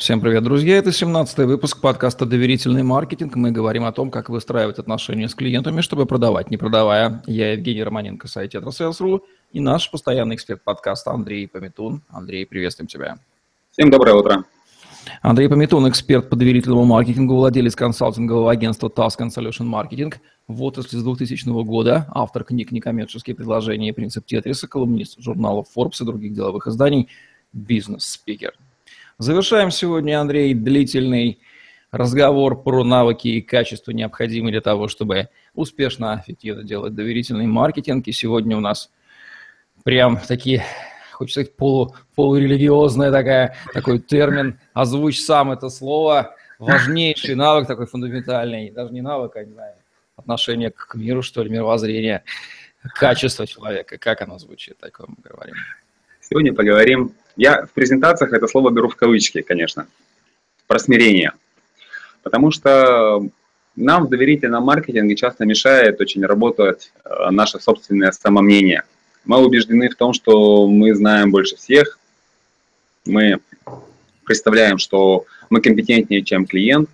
Всем привет, друзья! Это 17-й выпуск подкаста «Доверительный маркетинг». Мы говорим о том, как выстраивать отношения с клиентами, чтобы продавать, не продавая. Я Евгений Романенко, сайт «Tetrasales.ru» и наш постоянный эксперт подкаста Андрей Пометун. Андрей, приветствуем тебя. Всем доброе утро. Андрей Пометун, эксперт по доверительному маркетингу, владелец консалтингового агентства Task and Solution Marketing, в отрасли с 2000 года, автор книг «Некоммерческие предложения» и «Принцип Тетриса», колумнист журналов Forbes и других деловых изданий, бизнес-спикер – Завершаем сегодня, Андрей, длительный разговор про навыки и качества, необходимые для того, чтобы успешно, эффективно делать доверительный маркетинг. И сегодня у нас прям такие, хочется сказать, полу, полурелигиозная такая, такой термин, озвучь сам это слово, важнейший навык такой фундаментальный, даже не навык, а, не знаю, отношение к миру, что ли, мировоззрение, качество человека, как оно звучит, такое мы говорим. Сегодня поговорим я в презентациях это слово беру в кавычки, конечно, про смирение. Потому что нам в доверительном маркетинге часто мешает очень работать э, наше собственное самомнение. Мы убеждены в том, что мы знаем больше всех, мы представляем, что мы компетентнее, чем клиент,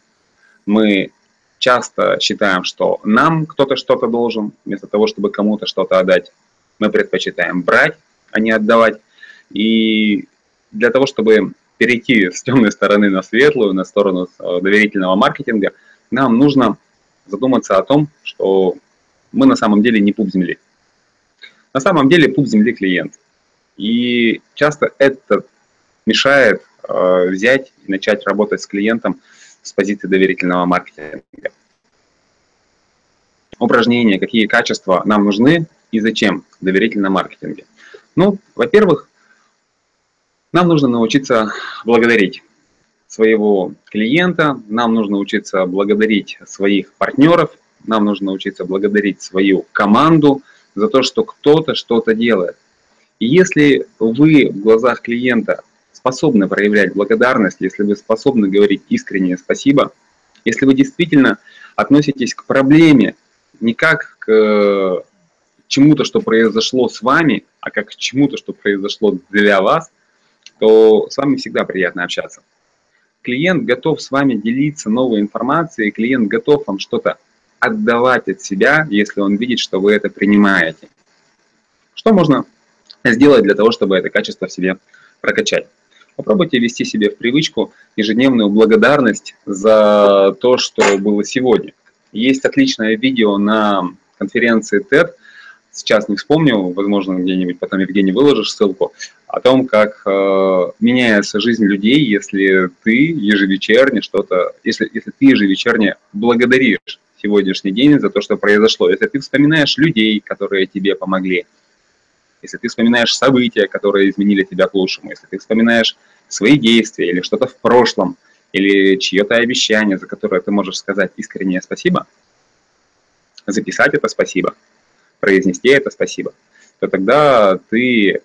мы часто считаем, что нам кто-то что-то должен, вместо того, чтобы кому-то что-то отдать. Мы предпочитаем брать, а не отдавать. И для того, чтобы перейти с темной стороны на светлую, на сторону э, доверительного маркетинга, нам нужно задуматься о том, что мы на самом деле не пуп земли. На самом деле пуп земли клиент. И часто это мешает э, взять и начать работать с клиентом с позиции доверительного маркетинга. Упражнения, какие качества нам нужны и зачем в доверительном маркетинге. Ну, во-первых, нам нужно научиться благодарить своего клиента, нам нужно учиться благодарить своих партнеров, нам нужно научиться благодарить свою команду за то, что кто-то что-то делает. И если вы в глазах клиента способны проявлять благодарность, если вы способны говорить искреннее спасибо, если вы действительно относитесь к проблеме не как к чему-то, что произошло с вами, а как к чему-то, что произошло для вас, то с вами всегда приятно общаться. Клиент готов с вами делиться новой информацией, клиент готов вам что-то отдавать от себя, если он видит, что вы это принимаете. Что можно сделать для того, чтобы это качество в себе прокачать? Попробуйте ввести себе в привычку ежедневную благодарность за то, что было сегодня. Есть отличное видео на конференции TED, сейчас не вспомню, возможно, где-нибудь потом Евгений выложишь ссылку, о том, как э, меняется жизнь людей, если ты ежевечерне что-то, если, если ты ежевечерне благодаришь сегодняшний день за то, что произошло, если ты вспоминаешь людей, которые тебе помогли, если ты вспоминаешь события, которые изменили тебя к лучшему, если ты вспоминаешь свои действия или что-то в прошлом, или чье-то обещание, за которое ты можешь сказать искреннее спасибо, записать это спасибо – произнести это спасибо, то тогда ты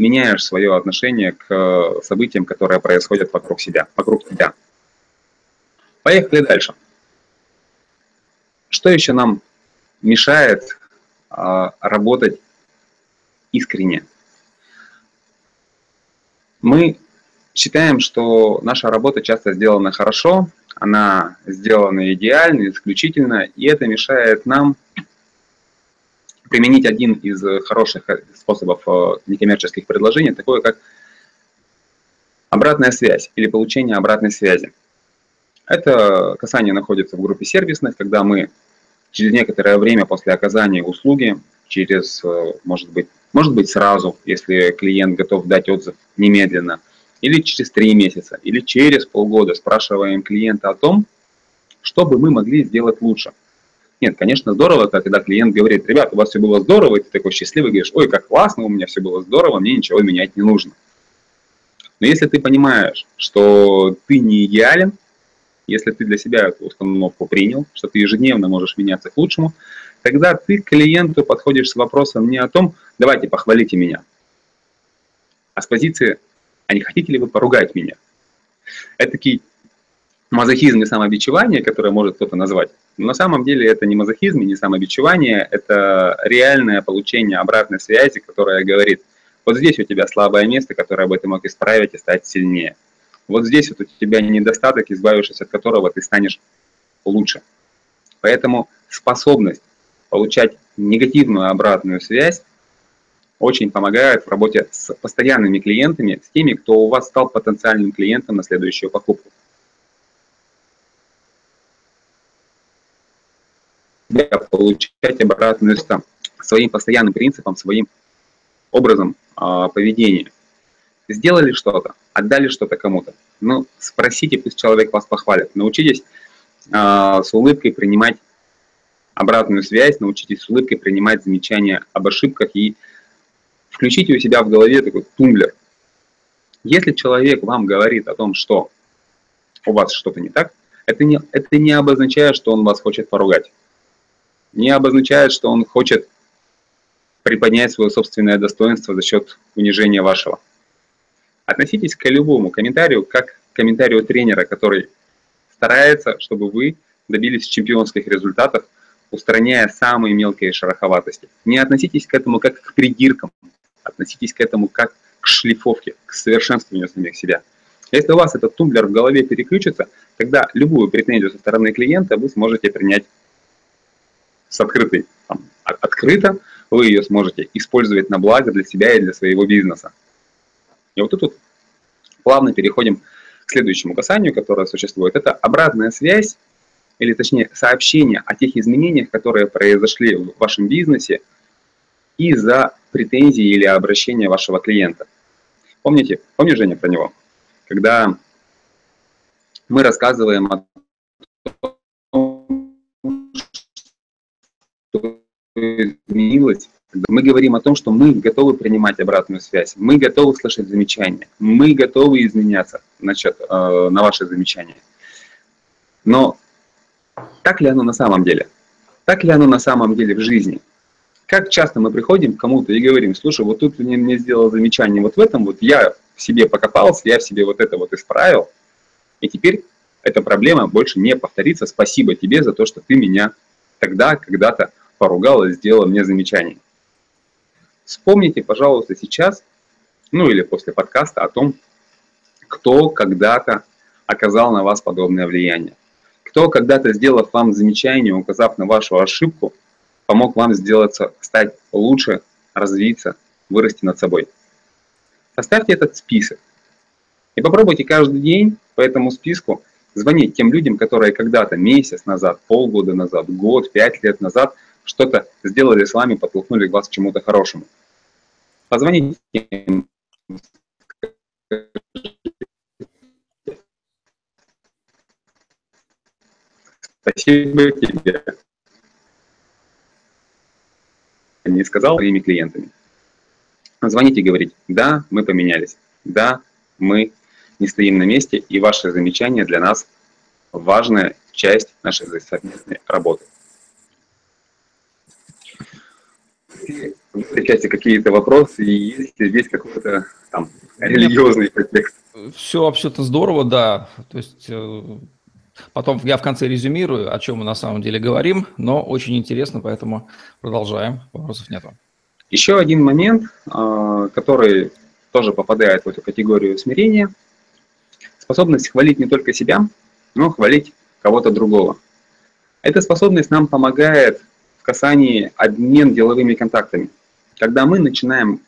меняешь свое отношение к э, событиям, которые происходят вокруг себя, вокруг тебя. Поехали дальше. Что еще нам мешает а, работать искренне? Мы считаем, что наша работа часто сделана хорошо, она сделана идеально, исключительно, и это мешает нам применить один из э, хороших э, способов э, некоммерческих предложений, такое как обратная связь или получение обратной связи. Это касание находится в группе сервисных, когда мы через некоторое время после оказания услуги, через, может быть, может быть сразу, если клиент готов дать отзыв немедленно, или через три месяца, или через полгода спрашиваем клиента о том, что бы мы могли сделать лучше – нет, конечно, здорово, когда клиент говорит, ребят, у вас все было здорово, и ты такой счастливый, говоришь, ой, как классно, у меня все было здорово, мне ничего менять не нужно. Но если ты понимаешь, что ты не идеален, если ты для себя эту установку принял, что ты ежедневно можешь меняться к лучшему, тогда ты к клиенту подходишь с вопросом не о том, давайте похвалите меня, а с позиции, а не хотите ли вы поругать меня? Это такие мазохизм и самобичевание, которое может кто-то назвать, но на самом деле это не мазохизм и не самобичевание, это реальное получение обратной связи, которая говорит, вот здесь у тебя слабое место, которое бы ты мог исправить и стать сильнее. Вот здесь вот у тебя недостаток, избавившись от которого ты станешь лучше. Поэтому способность получать негативную обратную связь очень помогает в работе с постоянными клиентами, с теми, кто у вас стал потенциальным клиентом на следующую покупку. Получать обратную связь своим постоянным принципом, своим образом э, поведения. Сделали что-то, отдали что-то кому-то. Ну, спросите, пусть человек вас похвалит. Научитесь э, с улыбкой принимать обратную связь, научитесь с улыбкой принимать замечания об ошибках и включите у себя в голове такой тумблер. Если человек вам говорит о том, что у вас что-то не так, это не, это не обозначает, что он вас хочет поругать. Не обозначает, что он хочет приподнять свое собственное достоинство за счет унижения вашего. Относитесь к любому комментарию как к комментарию тренера, который старается, чтобы вы добились чемпионских результатов, устраняя самые мелкие шероховатости. Не относитесь к этому как к придиркам, относитесь к этому как к шлифовке, к совершенствованию самих себя. Если у вас этот тумблер в голове переключится, тогда любую претензию со стороны клиента вы сможете принять с открытой, там, открыто, вы ее сможете использовать на благо для себя и для своего бизнеса. И вот тут вот плавно переходим к следующему касанию, которое существует. Это обратная связь, или точнее сообщение о тех изменениях, которые произошли в вашем бизнесе из-за претензии или обращения вашего клиента. Помните, помнишь, Женя, про него? Когда мы рассказываем о изменилось, мы говорим о том, что мы готовы принимать обратную связь, мы готовы слышать замечания, мы готовы изменяться насчет, э, на ваши замечания. Но так ли оно на самом деле? Так ли оно на самом деле в жизни? Как часто мы приходим к кому-то и говорим, слушай, вот тут мне, мне сделал замечание вот в этом, вот я в себе покопался, я в себе вот это вот исправил, и теперь эта проблема больше не повторится. Спасибо тебе за то, что ты меня тогда, когда-то поругал и сделал мне замечание. Вспомните, пожалуйста, сейчас, ну или после подкаста о том, кто когда-то оказал на вас подобное влияние. Кто когда-то, сделав вам замечание, указав на вашу ошибку, помог вам сделаться, стать лучше, развиться, вырасти над собой. Составьте этот список и попробуйте каждый день по этому списку звонить тем людям, которые когда-то месяц назад, полгода назад, год, пять лет назад что-то сделали с вами, подтолкнули вас к чему-то хорошему. Позвоните им, Спасибо тебе. Не сказал своими клиентами. Звоните и говорите, да, мы поменялись, да, мы не стоим на месте, и ваши замечания для нас важная часть нашей совместной работы. В этой части какие-то вопросы, и есть здесь какой-то там религиозный подтекст. Все вообще-то здорово, да. То есть э, Потом я в конце резюмирую, о чем мы на самом деле говорим, но очень интересно, поэтому продолжаем. Вопросов нету. Еще один момент, а, который тоже попадает в эту категорию смирения. Способность хвалить не только себя, но хвалить кого-то другого. Эта способность нам помогает в касании обмен деловыми контактами. Когда мы начинаем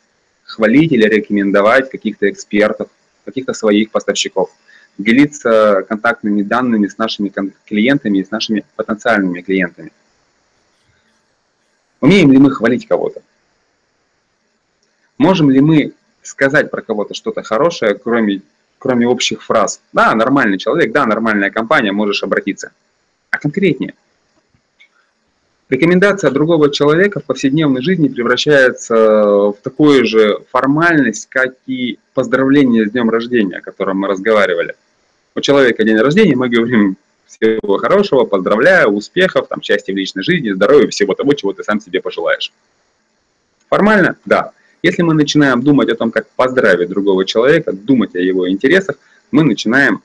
хвалить или рекомендовать каких-то экспертов, каких-то своих поставщиков – делиться контактными данными с нашими клиентами и с нашими потенциальными клиентами. Умеем ли мы хвалить кого-то? Можем ли мы сказать про кого-то что-то хорошее, кроме, кроме общих фраз? Да, нормальный человек, да, нормальная компания, можешь обратиться. А конкретнее. Рекомендация другого человека в повседневной жизни превращается в такую же формальность, как и поздравление с днем рождения, о котором мы разговаривали. У человека день рождения, мы говорим всего хорошего, поздравляю, успехов, там, счастья в личной жизни, здоровья, всего того, чего ты сам себе пожелаешь. Формально? Да. Если мы начинаем думать о том, как поздравить другого человека, думать о его интересах, мы начинаем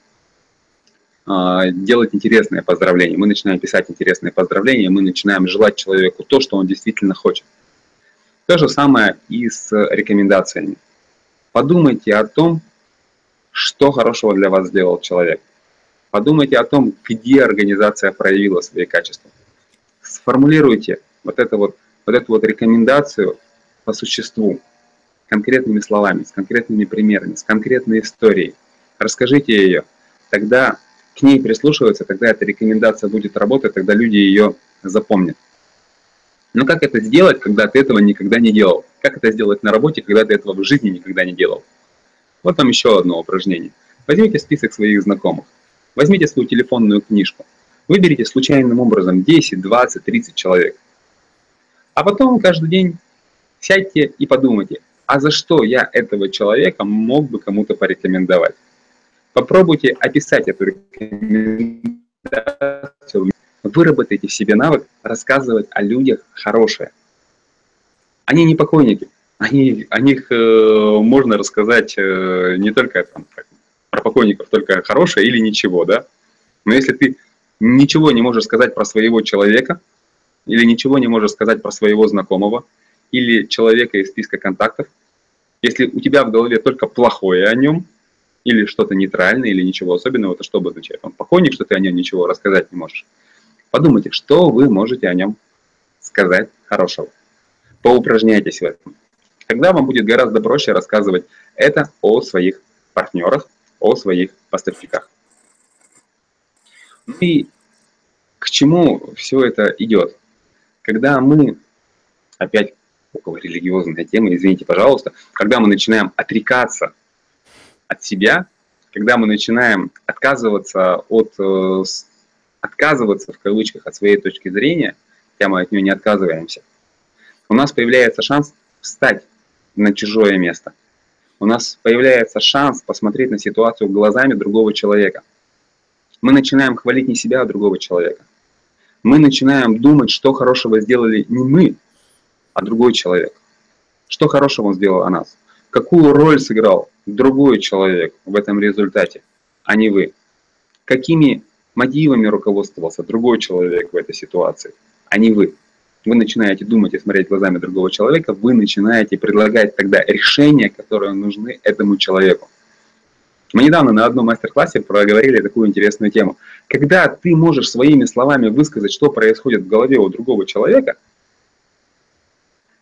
делать интересные поздравления, мы начинаем писать интересные поздравления, мы начинаем желать человеку то, что он действительно хочет. То же самое и с рекомендациями. Подумайте о том, что хорошего для вас сделал человек. Подумайте о том, где организация проявила свои качества. Сформулируйте вот, это вот, вот эту вот рекомендацию по существу, конкретными словами, с конкретными примерами, с конкретной историей. Расскажите ее. Тогда к ней прислушиваются, тогда эта рекомендация будет работать, тогда люди ее запомнят. Но как это сделать, когда ты этого никогда не делал? Как это сделать на работе, когда ты этого в жизни никогда не делал? Вот вам еще одно упражнение. Возьмите список своих знакомых. Возьмите свою телефонную книжку. Выберите случайным образом 10, 20, 30 человек. А потом каждый день сядьте и подумайте, а за что я этого человека мог бы кому-то порекомендовать. Попробуйте описать эту рекомендацию. Выработайте в себе навык рассказывать о людях хорошее. Они не покойники. Они, о них э, можно рассказать э, не только там, про покойников, только хорошее или ничего, да. Но если ты ничего не можешь сказать про своего человека, или ничего не можешь сказать про своего знакомого, или человека из списка контактов, если у тебя в голове только плохое о нем, или что-то нейтральное, или ничего особенного, то что бы означает? Он покойник, что ты о нем ничего рассказать не можешь. Подумайте, что вы можете о нем сказать хорошего. Поупражняйтесь в этом. Тогда вам будет гораздо проще рассказывать это о своих партнерах, о своих поставщиках. Ну и к чему все это идет? Когда мы, опять около религиозной темы, извините, пожалуйста, когда мы начинаем отрекаться от себя, когда мы начинаем отказываться от, э, отказываться в кавычках от своей точки зрения, хотя мы от нее не отказываемся, у нас появляется шанс встать на чужое место. У нас появляется шанс посмотреть на ситуацию глазами другого человека. Мы начинаем хвалить не себя, а другого человека. Мы начинаем думать, что хорошего сделали не мы, а другой человек. Что хорошего он сделал о нас? Какую роль сыграл другой человек в этом результате, а не вы? Какими мотивами руководствовался другой человек в этой ситуации, а не вы? Вы начинаете думать и смотреть глазами другого человека, вы начинаете предлагать тогда решения, которые нужны этому человеку. Мы недавно на одном мастер-классе проговорили такую интересную тему. Когда ты можешь своими словами высказать, что происходит в голове у другого человека –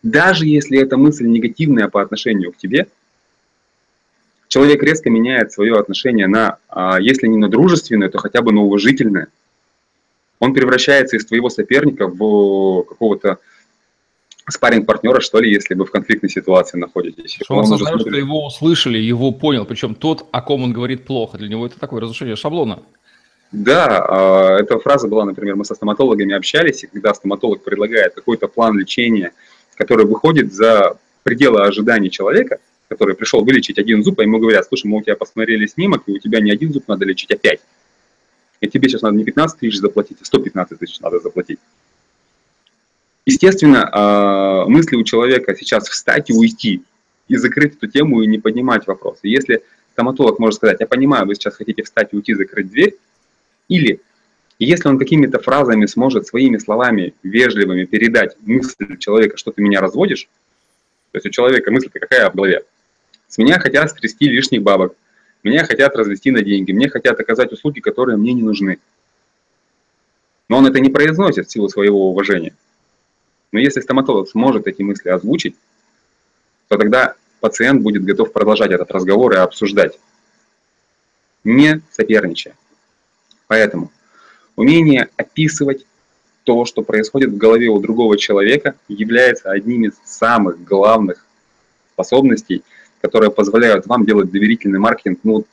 даже если эта мысль негативная по отношению к тебе, человек резко меняет свое отношение на, а, если не на дружественное, то хотя бы на уважительное. Он превращается из твоего соперника в какого-то спаринг партнера что ли, если вы в конфликтной ситуации находитесь. Что он осознает, что его услышали, его понял, причем тот, о ком он говорит плохо. Для него это такое разрушение шаблона. Да, а, эта фраза была, например, мы со стоматологами общались, и когда стоматолог предлагает какой-то план лечения – который выходит за пределы ожиданий человека, который пришел вылечить один зуб, а ему говорят, слушай, мы у тебя посмотрели снимок, и у тебя не один зуб надо лечить, а пять. И тебе сейчас надо не 15 тысяч заплатить, а 115 тысяч надо заплатить. Естественно, а, мысли у человека сейчас встать и уйти, и закрыть эту тему, и не поднимать вопросы. Если стоматолог может сказать, я понимаю, вы сейчас хотите встать и уйти, закрыть дверь, или и если он какими-то фразами сможет своими словами вежливыми передать мысль человека, что ты меня разводишь, то есть у человека мысль какая в голове? С меня хотят стрясти лишних бабок, меня хотят развести на деньги, мне хотят оказать услуги, которые мне не нужны. Но он это не произносит в силу своего уважения. Но если стоматолог сможет эти мысли озвучить, то тогда пациент будет готов продолжать этот разговор и обсуждать, не соперничая. Поэтому Умение описывать то, что происходит в голове у другого человека, является одним из самых главных способностей, которые позволяют вам делать доверительный маркетинг ну,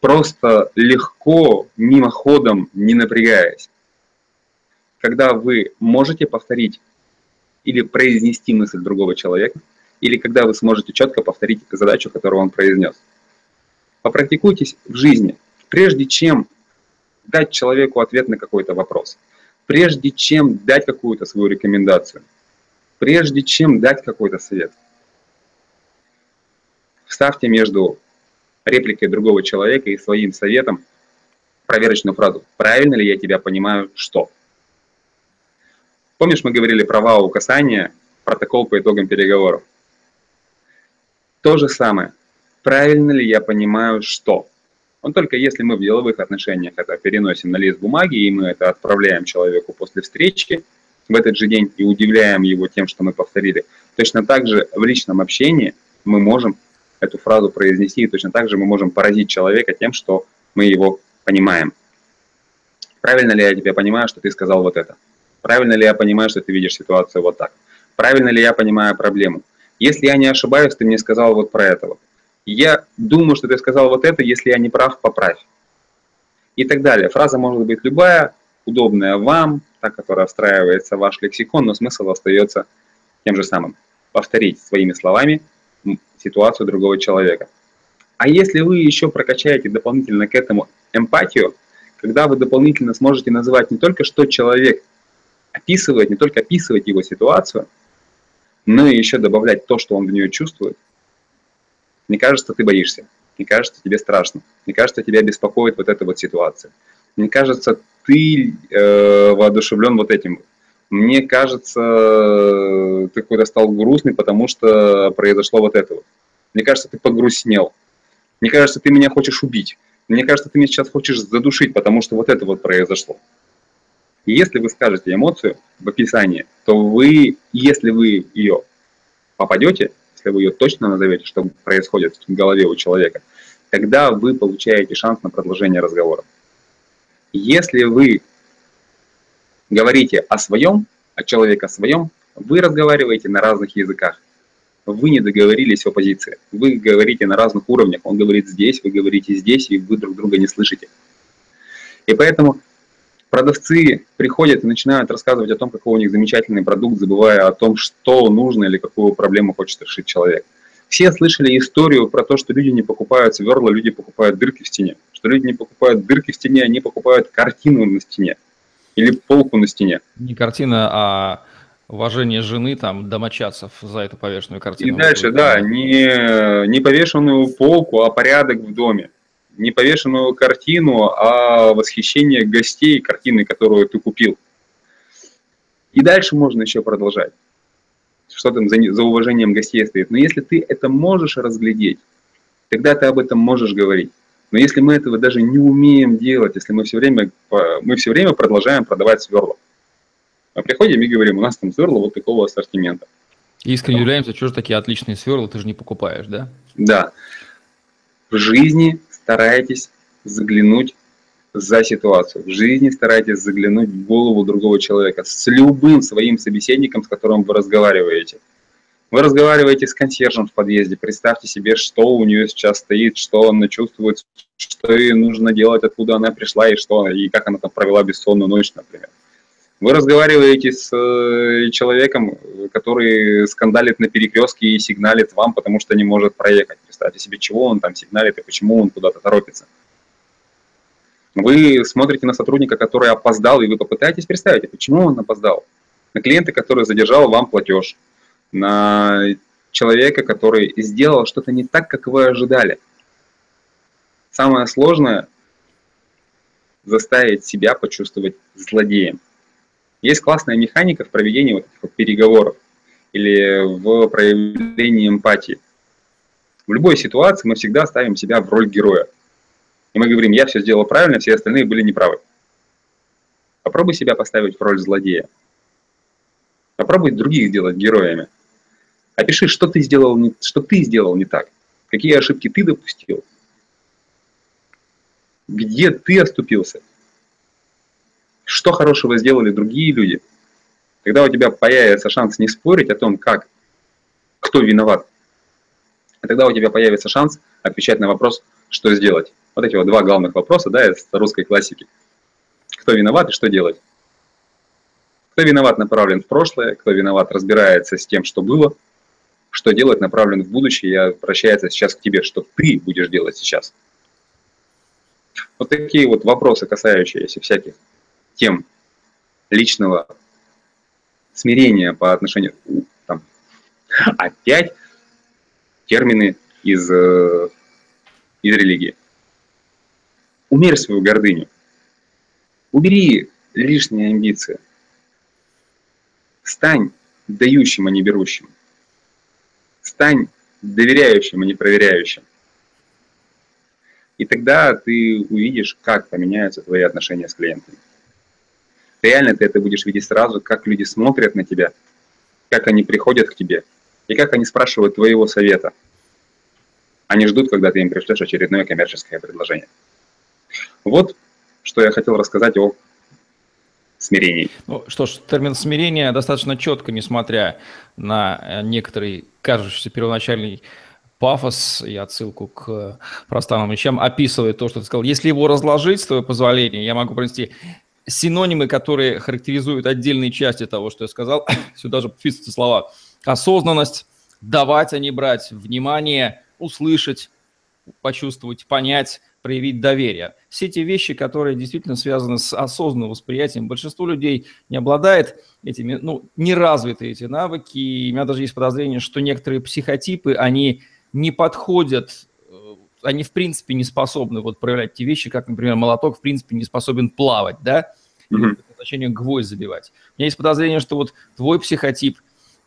просто легко, мимоходом, не напрягаясь. Когда вы можете повторить или произнести мысль другого человека, или когда вы сможете четко повторить задачу, которую он произнес. Попрактикуйтесь в жизни. Прежде чем дать человеку ответ на какой-то вопрос, прежде чем дать какую-то свою рекомендацию, прежде чем дать какой-то совет. Вставьте между репликой другого человека и своим советом проверочную фразу «Правильно ли я тебя понимаю, что?». Помнишь, мы говорили про вау касание, протокол по итогам переговоров? То же самое. правильно ли я понимаю, что. Он только если мы в деловых отношениях это переносим на лист бумаги, и мы это отправляем человеку после встречи в этот же день и удивляем его тем, что мы повторили, точно так же в личном общении мы можем эту фразу произнести, и точно так же мы можем поразить человека тем, что мы его понимаем. Правильно ли я тебя понимаю, что ты сказал вот это? Правильно ли я понимаю, что ты видишь ситуацию вот так? Правильно ли я понимаю проблему? Если я не ошибаюсь, ты мне сказал вот про это. Я думаю, что ты сказал вот это, если я не прав, поправь. И так далее. Фраза может быть любая, удобная вам, та, которая встраивается в ваш лексикон, но смысл остается тем же самым. Повторить своими словами ситуацию другого человека. А если вы еще прокачаете дополнительно к этому эмпатию, когда вы дополнительно сможете называть не только, что человек описывает, не только описывать его ситуацию, но и еще добавлять то, что он в нее чувствует, мне кажется, ты боишься. Мне кажется, тебе страшно. Мне кажется, тебя беспокоит вот эта вот ситуация. Мне кажется, ты э, воодушевлен вот этим. Мне кажется, ты какой-то стал грустный, потому что произошло вот это вот. Мне кажется, ты погрустнел. Мне кажется, ты меня хочешь убить. Мне кажется, ты меня сейчас хочешь задушить, потому что вот это вот произошло. И если вы скажете эмоцию в описании, то вы, если вы ее попадете, если вы ее точно назовете, что происходит в голове у человека, тогда вы получаете шанс на продолжение разговора. Если вы говорите о своем, о человеке о своем, вы разговариваете на разных языках. Вы не договорились о позиции. Вы говорите на разных уровнях. Он говорит здесь, вы говорите здесь, и вы друг друга не слышите. И поэтому продавцы приходят и начинают рассказывать о том, какой у них замечательный продукт, забывая о том, что нужно или какую проблему хочет решить человек. Все слышали историю про то, что люди не покупают сверла, люди покупают дырки в стене. Что люди не покупают дырки в стене, они покупают картину на стене или полку на стене. Не картина, а уважение жены, там, домочадцев за эту повешенную картину. И дальше, да, не, не повешенную полку, а порядок в доме не повешенную картину, а восхищение гостей картины, которую ты купил. И дальше можно еще продолжать. Что там за, за уважением гостей стоит. Но если ты это можешь разглядеть, тогда ты об этом можешь говорить. Но если мы этого даже не умеем делать, если мы все время, мы все время продолжаем продавать сверла, мы приходим и говорим, у нас там сверла вот такого ассортимента. И искренне удивляемся, что же такие отличные сверла ты же не покупаешь, да? Да. В жизни старайтесь заглянуть за ситуацию. В жизни старайтесь заглянуть в голову другого человека с любым своим собеседником, с которым вы разговариваете. Вы разговариваете с консьержем в подъезде, представьте себе, что у нее сейчас стоит, что она чувствует, что ей нужно делать, откуда она пришла и что, и как она там провела бессонную ночь, например. Вы разговариваете с э, человеком, который скандалит на перекрестке и сигналит вам, потому что не может проехать. Представьте себе, чего он там сигналит и почему он куда-то торопится. Вы смотрите на сотрудника, который опоздал, и вы попытаетесь представить, почему он опоздал. На клиента, который задержал вам платеж. На человека, который сделал что-то не так, как вы ожидали. Самое сложное – заставить себя почувствовать злодеем. Есть классная механика в проведении вот этих вот переговоров или в проявлении эмпатии. В любой ситуации мы всегда ставим себя в роль героя. И мы говорим, я все сделал правильно, все остальные были неправы. Попробуй себя поставить в роль злодея. Попробуй других сделать героями. Опиши, что ты сделал не, что ты сделал не так. Какие ошибки ты допустил. Где ты оступился. Что хорошего сделали другие люди? Когда у тебя появится шанс не спорить о том, как, кто виноват, а тогда у тебя появится шанс отвечать на вопрос, что сделать. Вот эти вот два главных вопроса, да, из русской классики. Кто виноват и что делать? Кто виноват направлен в прошлое, кто виноват разбирается с тем, что было, что делать направлен в будущее и обращается сейчас к тебе, что ты будешь делать сейчас. Вот такие вот вопросы, касающиеся всяких тем личного смирения по отношению... Там, опять термины из, э, из религии. Умерь свою гордыню. Убери лишние амбиции. Стань дающим, а не берущим. Стань доверяющим, а не проверяющим. И тогда ты увидишь, как поменяются твои отношения с клиентами. Реально ты это будешь видеть сразу, как люди смотрят на тебя, как они приходят к тебе и как они спрашивают твоего совета. Они ждут, когда ты им пришлешь очередное коммерческое предложение. Вот что я хотел рассказать о смирении. Ну, что ж, термин смирения достаточно четко, несмотря на э, некоторый кажущийся первоначальный пафос и отсылку к простым вещам, описывает то, что ты сказал. Если его разложить, с твоего позволения, я могу принести синонимы, которые характеризуют отдельные части того, что я сказал. Сюда же вписываются слова осознанность, давать, а не брать, внимание, услышать, почувствовать, понять, проявить доверие. Все эти вещи, которые действительно связаны с осознанным восприятием. Большинство людей не обладает этими, ну, не развиты эти навыки. И у меня даже есть подозрение, что некоторые психотипы, они не подходят, э, они в принципе не способны вот проявлять те вещи, как, например, молоток в принципе не способен плавать, да, mm-hmm. значение гвоздь забивать. У меня есть подозрение, что вот твой психотип –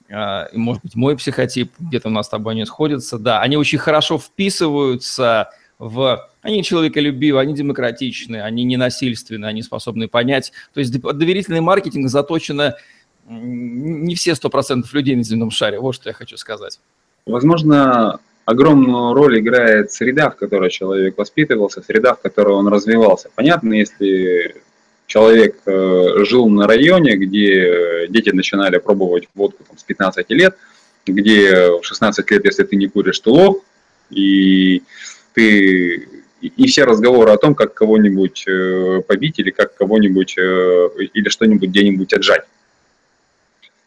а, может быть, мой психотип, где-то у нас с тобой они сходятся, да, они очень хорошо вписываются в... Они человеколюбивы, они демократичны, они ненасильственны, они способны понять. То есть доверительный маркетинг заточено не все сто процентов людей на земном шаре. Вот что я хочу сказать. Возможно, огромную роль играет среда, в которой человек воспитывался, среда, в которой он развивался. Понятно, если человек э, жил на районе, где дети начинали пробовать водку там, с 15 лет, где в 16 лет, если ты не куришь, ты лох, и ты и все разговоры о том, как кого-нибудь э, побить или как кого-нибудь э, или что-нибудь где-нибудь отжать.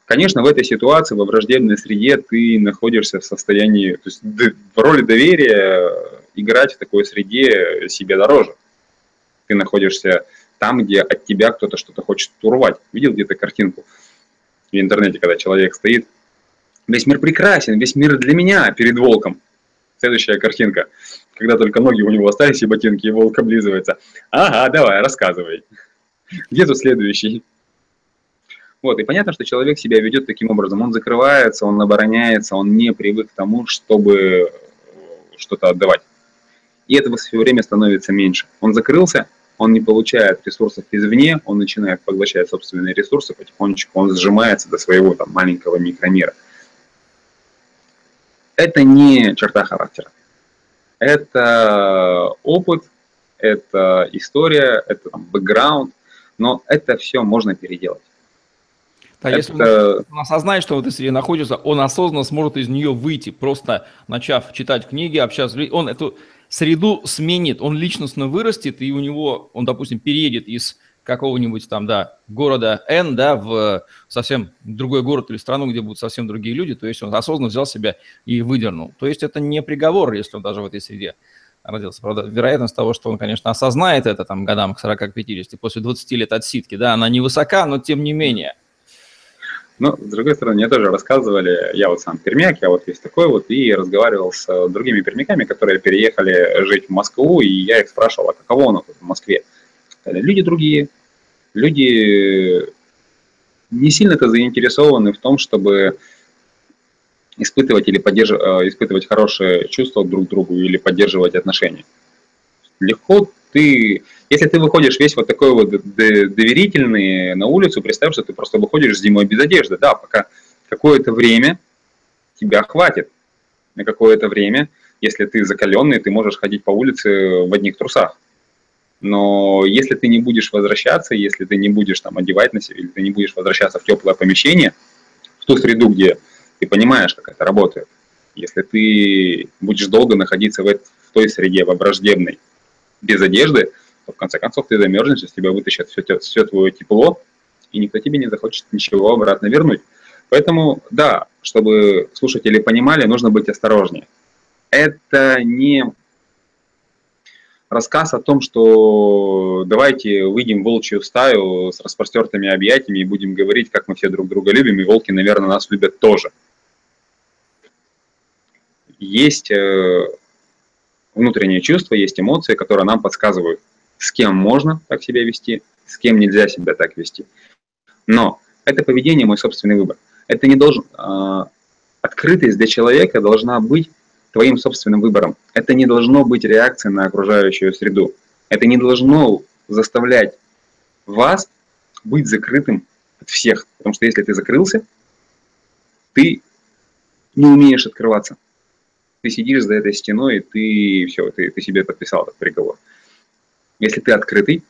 Конечно, в этой ситуации, во враждебной среде, ты находишься в состоянии, то есть в роли доверия играть в такой среде себе дороже. Ты находишься там, где от тебя кто-то что-то хочет урвать. Видел где-то картинку в интернете, когда человек стоит, весь мир прекрасен, весь мир для меня перед волком. Следующая картинка, когда только ноги у него остались и ботинки, и волк облизывается. Ага, давай, рассказывай. Где тут следующий? Вот, и понятно, что человек себя ведет таким образом. Он закрывается, он обороняется, он не привык к тому, чтобы что-то отдавать. И этого все время становится меньше. Он закрылся, он не получает ресурсов извне, он начинает поглощать собственные ресурсы, потихонечку он сжимается до своего там, маленького микромира. Это не черта характера. Это опыт, это история, это бэкграунд, но это все можно переделать. Да, это... если он, он осознает, что в этой среде находится, он осознанно сможет из нее выйти, просто начав читать книги, общаться. Он эту среду сменит, он личностно вырастет, и у него, он, допустим, переедет из какого-нибудь там, да, города N, да, в совсем другой город или страну, где будут совсем другие люди, то есть он осознанно взял себя и выдернул. То есть это не приговор, если он даже в этой среде родился. Правда, вероятность того, что он, конечно, осознает это там годам к 40-50, после 20 лет отсидки, да, она невысока, но тем не менее – но, с другой стороны, мне тоже рассказывали, я вот сам пермяк, я вот есть такой вот, и разговаривал с другими пермяками, которые переехали жить в Москву, и я их спрашивал, а каково оно в Москве? Люди другие, люди не сильно-то заинтересованы в том, чтобы испытывать или поддерживать, э, испытывать хорошие чувства друг к другу или поддерживать отношения. Легко ты, если ты выходишь весь вот такой вот доверительный на улицу, представь, что ты просто выходишь зимой без одежды, да, пока какое-то время тебя хватит. На какое-то время, если ты закаленный, ты можешь ходить по улице в одних трусах. Но если ты не будешь возвращаться, если ты не будешь там одевать на себя, или ты не будешь возвращаться в теплое помещение, в ту среду, где ты понимаешь, как это работает, если ты будешь долго находиться в, этой, в той среде, во враждебной, без одежды, то в конце концов ты замерзнешь, из тебя вытащат все, все твое тепло, и никто тебе не захочет ничего обратно вернуть. Поэтому, да, чтобы слушатели понимали, нужно быть осторожнее. Это не рассказ о том, что давайте выйдем в волчью стаю с распростертыми объятиями и будем говорить, как мы все друг друга любим, и волки, наверное, нас любят тоже. Есть э, внутренние чувства, есть эмоции, которые нам подсказывают, с кем можно так себя вести, с кем нельзя себя так вести. Но это поведение мой собственный выбор. Это не должен... Э, открытость для человека должна быть твоим собственным выбором. Это не должно быть реакцией на окружающую среду. Это не должно заставлять вас быть закрытым от всех. Потому что если ты закрылся, ты не умеешь открываться. Ты сидишь за этой стеной, и ты все, ты, ты себе подписал этот приговор. Если ты открытый,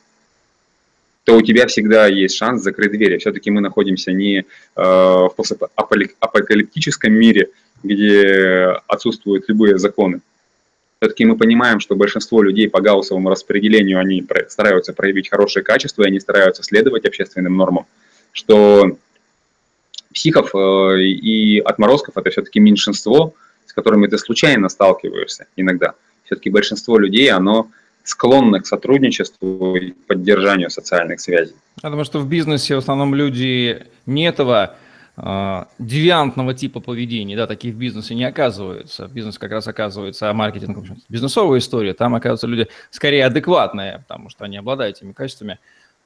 то у тебя всегда есть шанс закрыть двери. Все-таки мы находимся не э, в апокалиптическом мире, где отсутствуют любые законы. Все-таки мы понимаем, что большинство людей по гауссовому распределению, они стараются проявить хорошее качество, и они стараются следовать общественным нормам, что психов э, и отморозков это все-таки меньшинство, с которыми ты случайно сталкиваешься иногда. Все-таки большинство людей, оно склонны к сотрудничеству и поддержанию социальных связей. Думаю, что в бизнесе в основном люди не этого э, девиантного типа поведения, да, такие в бизнесе не оказываются. В бизнесе как раз оказывается, а маркетинг, в общем, бизнесовая история, там оказываются люди скорее адекватные, потому что они обладают этими качествами,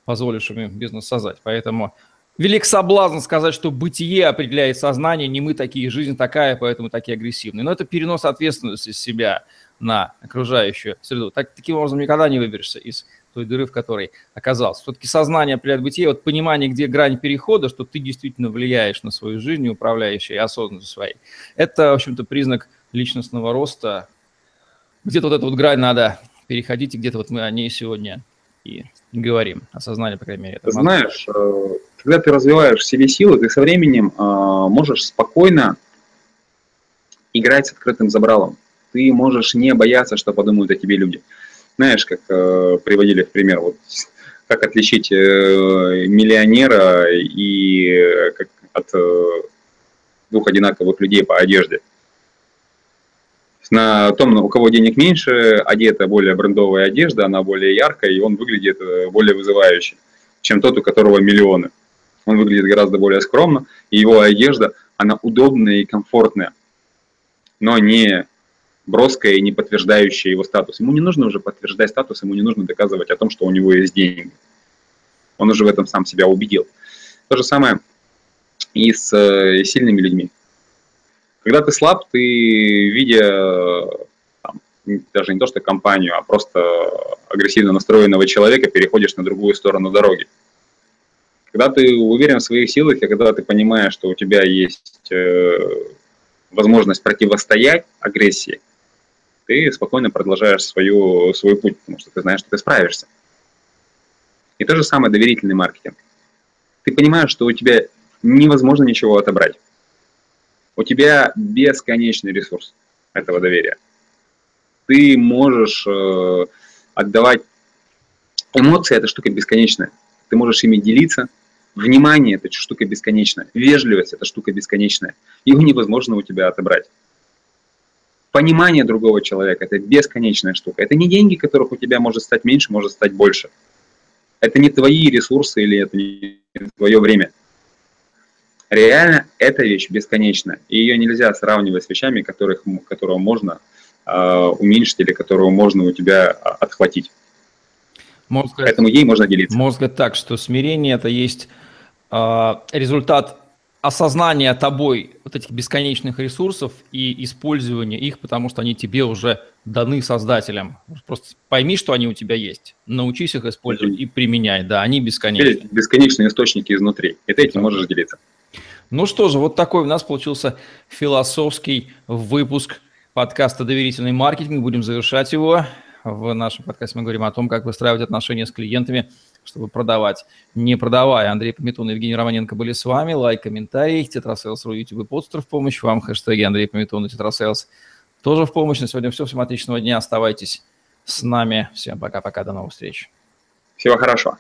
позволившими бизнес создать. Поэтому велик соблазн сказать, что бытие определяет сознание, не мы такие, жизнь такая, поэтому такие агрессивные. Но это перенос ответственности с себя – на окружающую среду. Так, таким образом никогда не выберешься из той дыры, в которой оказался. Все-таки сознание определяет бытие, вот понимание, где грань перехода, что ты действительно влияешь на свою жизнь, управляешь и осознанностью своей. Это, в общем-то, признак личностного роста. Где-то вот эту вот грань надо переходить, и где-то вот мы о ней сегодня и говорим. Осознание, по крайней мере. Это Знаешь, э, когда ты развиваешь в себе силы, ты со временем э, можешь спокойно играть с открытым забралом ты можешь не бояться, что подумают о тебе люди. Знаешь, как э, приводили в пример, вот как отличить э, миллионера и как от э, двух одинаковых людей по одежде. На том, у кого денег меньше, одета более брендовая одежда, она более яркая, и он выглядит э, более вызывающе, чем тот, у которого миллионы. Он выглядит гораздо более скромно, и его одежда, она удобная и комфортная, но не броское и не подтверждающее его статус. Ему не нужно уже подтверждать статус, ему не нужно доказывать о том, что у него есть деньги. Он уже в этом сам себя убедил. То же самое и с э, сильными людьми. Когда ты слаб, ты, видя там, даже не то что компанию, а просто агрессивно настроенного человека, переходишь на другую сторону дороги. Когда ты уверен в своих силах, и когда ты понимаешь, что у тебя есть э, возможность противостоять агрессии, ты спокойно продолжаешь свою, свой путь, потому что ты знаешь, что ты справишься. И то же самое доверительный маркетинг. Ты понимаешь, что у тебя невозможно ничего отобрать. У тебя бесконечный ресурс этого доверия. Ты можешь э, отдавать эмоции, это штука бесконечная. Ты можешь ими делиться. Внимание – это штука бесконечная. Вежливость – это штука бесконечная. Его невозможно у тебя отобрать понимание другого человека – это бесконечная штука. Это не деньги, которых у тебя может стать меньше, может стать больше. Это не твои ресурсы или это не твое время. Реально эта вещь бесконечна, и ее нельзя сравнивать с вещами, которых, которого можно э, уменьшить или которого можно у тебя а, отхватить. Можно сказать, Поэтому ей можно делиться. Можно сказать так, что смирение – это есть э, результат осознание тобой вот этих бесконечных ресурсов и использование их, потому что они тебе уже даны создателем. Просто пойми, что они у тебя есть, научись их использовать и применяй. Да, они бесконечные. Бесконечные источники изнутри, и ты этим можешь делиться. Ну что же, вот такой у нас получился философский выпуск подкаста «Доверительный маркетинг». Будем завершать его. В нашем подкасте мы говорим о том, как выстраивать отношения с клиентами – чтобы продавать, не продавая. Андрей Пометун и Евгений Романенко были с вами. Лайк, комментарий, tetrasales.ru, YouTube и Podster в помощь вам. Хэштеги Андрей Пометун и tetrasales тоже в помощь. На сегодня все. Всем отличного дня. Оставайтесь с нами. Всем пока-пока. До новых встреч. Всего хорошего.